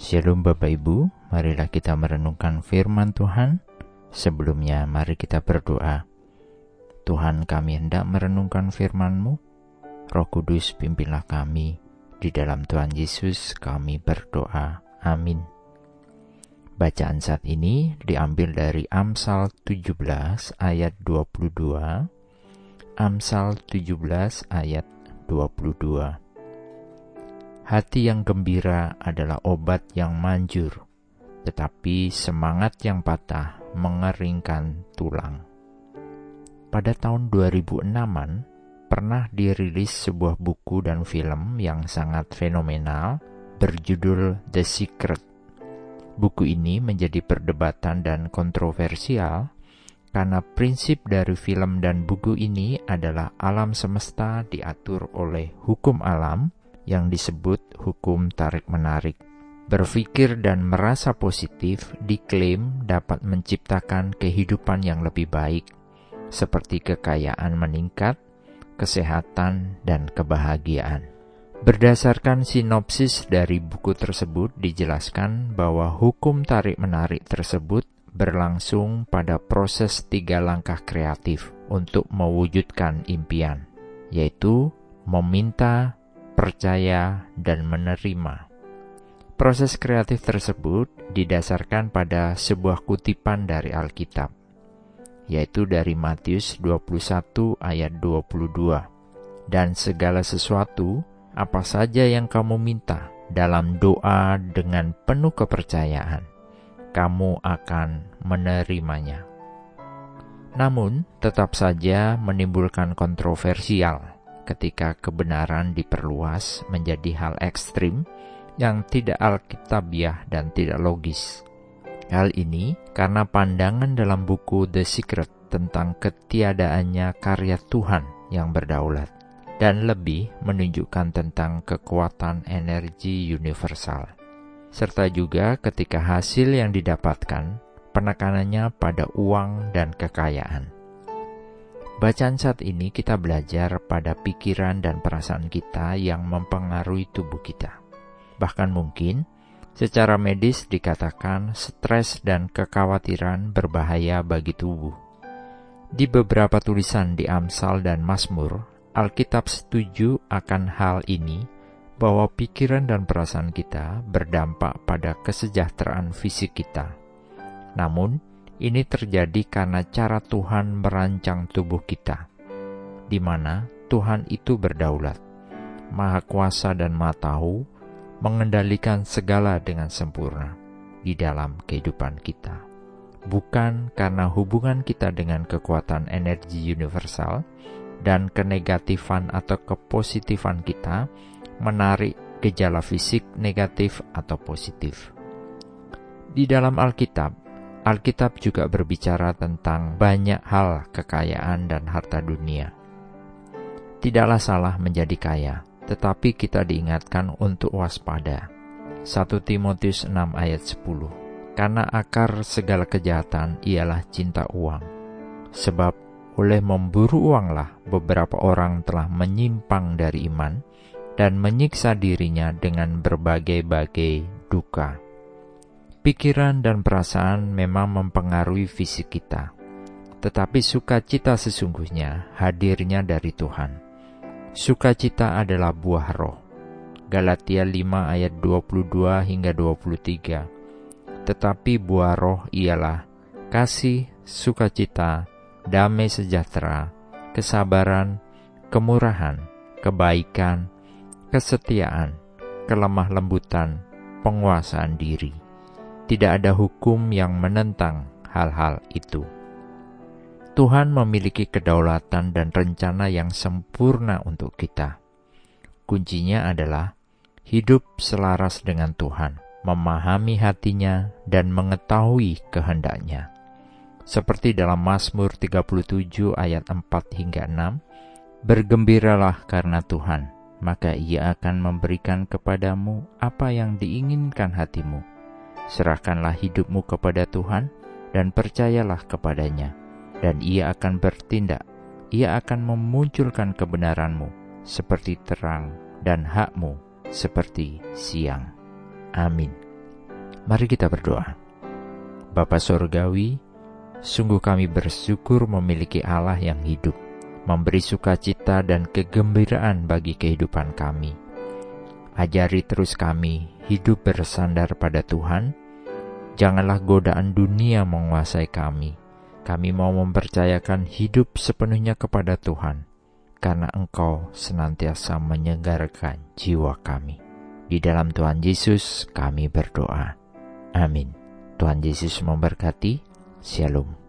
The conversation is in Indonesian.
Shalom Bapak Ibu, marilah kita merenungkan firman Tuhan. Sebelumnya mari kita berdoa. Tuhan kami hendak merenungkan firman-Mu. Roh Kudus pimpinlah kami. Di dalam Tuhan Yesus kami berdoa. Amin. Bacaan saat ini diambil dari Amsal 17 ayat 22. Amsal 17 ayat 22. Hati yang gembira adalah obat yang manjur, tetapi semangat yang patah mengeringkan tulang. Pada tahun 2006-an, pernah dirilis sebuah buku dan film yang sangat fenomenal berjudul The Secret. Buku ini menjadi perdebatan dan kontroversial karena prinsip dari film dan buku ini adalah alam semesta diatur oleh hukum alam yang disebut hukum tarik-menarik. Berpikir dan merasa positif diklaim dapat menciptakan kehidupan yang lebih baik, seperti kekayaan meningkat, kesehatan, dan kebahagiaan. Berdasarkan sinopsis dari buku tersebut, dijelaskan bahwa hukum tarik-menarik tersebut berlangsung pada proses tiga langkah kreatif untuk mewujudkan impian, yaitu meminta, percaya, dan menerima. Proses kreatif tersebut didasarkan pada sebuah kutipan dari Alkitab, yaitu dari Matius 21 ayat 22. Dan segala sesuatu, apa saja yang kamu minta dalam doa dengan penuh kepercayaan, kamu akan menerimanya. Namun, tetap saja menimbulkan kontroversial ketika kebenaran diperluas menjadi hal ekstrim yang tidak alkitabiah dan tidak logis. Hal ini karena pandangan dalam buku The Secret tentang ketiadaannya karya Tuhan yang berdaulat dan lebih menunjukkan tentang kekuatan energi universal. Serta juga ketika hasil yang didapatkan penekanannya pada uang dan kekayaan. Bacaan saat ini kita belajar pada pikiran dan perasaan kita yang mempengaruhi tubuh kita. Bahkan mungkin secara medis dikatakan stres dan kekhawatiran berbahaya bagi tubuh. Di beberapa tulisan di Amsal dan Mazmur, Alkitab setuju akan hal ini bahwa pikiran dan perasaan kita berdampak pada kesejahteraan fisik kita. Namun, ini terjadi karena cara Tuhan merancang tubuh kita, di mana Tuhan itu berdaulat, maha kuasa dan maha tahu, mengendalikan segala dengan sempurna di dalam kehidupan kita. Bukan karena hubungan kita dengan kekuatan energi universal dan kenegatifan atau kepositifan kita menarik gejala fisik negatif atau positif. Di dalam Alkitab, Alkitab juga berbicara tentang banyak hal kekayaan dan harta dunia. Tidaklah salah menjadi kaya, tetapi kita diingatkan untuk waspada. 1 Timotius 6 ayat 10 Karena akar segala kejahatan ialah cinta uang. Sebab oleh memburu uanglah beberapa orang telah menyimpang dari iman dan menyiksa dirinya dengan berbagai-bagai duka. Pikiran dan perasaan memang mempengaruhi fisik kita, tetapi sukacita sesungguhnya hadirnya dari Tuhan. Sukacita adalah buah roh. Galatia 5 ayat 22 hingga 23. Tetapi buah roh ialah kasih, sukacita, damai sejahtera, kesabaran, kemurahan, kebaikan, kesetiaan, kelemah lembutan, penguasaan diri tidak ada hukum yang menentang hal-hal itu. Tuhan memiliki kedaulatan dan rencana yang sempurna untuk kita. Kuncinya adalah hidup selaras dengan Tuhan, memahami hatinya, dan mengetahui kehendaknya. Seperti dalam Mazmur 37 ayat 4 hingga 6, Bergembiralah karena Tuhan, maka ia akan memberikan kepadamu apa yang diinginkan hatimu Serahkanlah hidupmu kepada Tuhan dan percayalah kepadanya, dan Ia akan bertindak. Ia akan memunculkan kebenaranmu seperti terang dan hakmu seperti siang. Amin. Mari kita berdoa. Bapa Surgawi, sungguh kami bersyukur memiliki Allah yang hidup, memberi sukacita dan kegembiraan bagi kehidupan kami. Ajari terus kami hidup bersandar pada Tuhan. Janganlah godaan dunia menguasai kami. Kami mau mempercayakan hidup sepenuhnya kepada Tuhan, karena Engkau senantiasa menyegarkan jiwa kami. Di dalam Tuhan Yesus kami berdoa. Amin. Tuhan Yesus memberkati. Shalom.